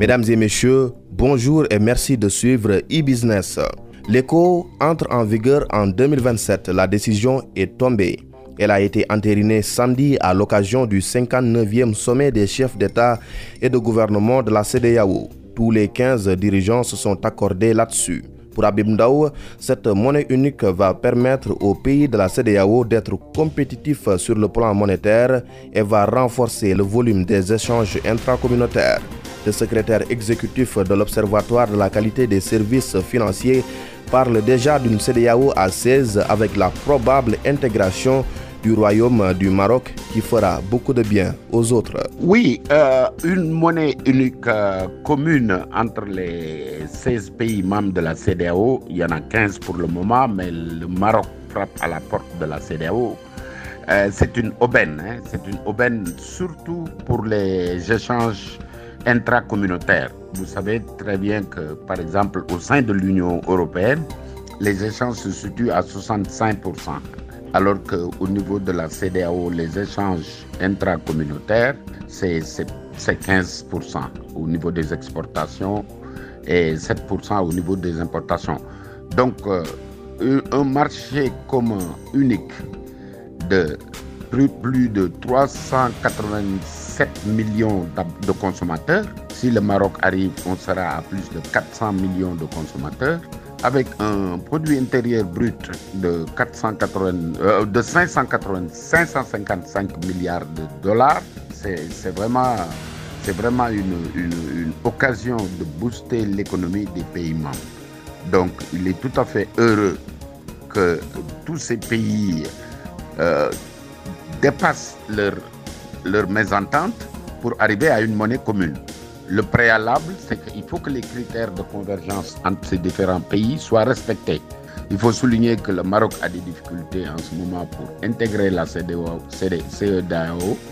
Mesdames et messieurs, bonjour et merci de suivre e-business. L'écho entre en vigueur en 2027. La décision est tombée. Elle a été entérinée samedi à l'occasion du 59e sommet des chefs d'État et de gouvernement de la CDAO. Tous les 15 dirigeants se sont accordés là-dessus. Pour Abib Ndaou, cette monnaie unique va permettre aux pays de la CDAO d'être compétitifs sur le plan monétaire et va renforcer le volume des échanges intracommunautaires. Le secrétaire exécutif de l'Observatoire de la qualité des services financiers parle déjà d'une CDAO à 16 avec la probable intégration du Royaume du Maroc qui fera beaucoup de bien aux autres. Oui, euh, une monnaie unique euh, commune entre les 16 pays membres de la CDAO, il y en a 15 pour le moment, mais le Maroc frappe à la porte de la CDAO. Euh, c'est une aubaine, hein. c'est une aubaine surtout pour les échanges intracommunautaires. Vous savez très bien que, par exemple, au sein de l'Union européenne, les échanges se situent à 65%, alors qu'au niveau de la CDAO, les échanges intracommunautaires, c'est 15% au niveau des exportations et 7% au niveau des importations. Donc, euh, un marché commun unique de plus de 387 millions de consommateurs. Si le Maroc arrive, on sera à plus de 400 millions de consommateurs avec un produit intérieur brut de, 480, euh, de 580, 555 milliards de dollars. C'est vraiment, vraiment une, une, occasion de booster l'économie des pays membres. Donc il est tout à fait heureux que tous ces pays euh, dépassent leur, leur mésentente pour arriver à une monnaie commune. Le préalable, c'est qu'il faut que les critères de convergence entre ces différents pays soient respectés. Il faut souligner que le Maroc a des difficultés en ce moment pour intégrer la CEDEAO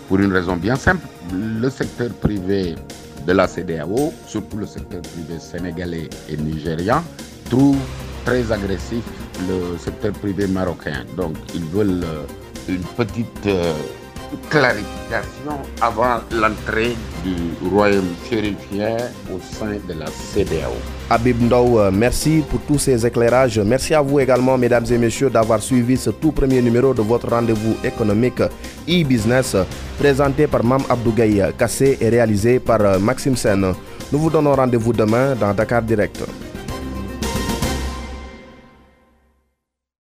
pour une raison bien simple. Le secteur privé de la CEDEAO, surtout le secteur privé sénégalais et nigérian, trouve très agressif le secteur privé marocain. Donc ils veulent euh, une petite euh, clarification avant l'entrée du royaume chérifien au sein de la CDAO. Habib Ndaw, euh, merci pour tous ces éclairages. Merci à vous également, mesdames et messieurs, d'avoir suivi ce tout premier numéro de votre rendez-vous économique e-business présenté par Mam Abdougaï, cassé et réalisé par euh, Maxime Sen. Nous vous donnons rendez-vous demain dans Dakar Direct.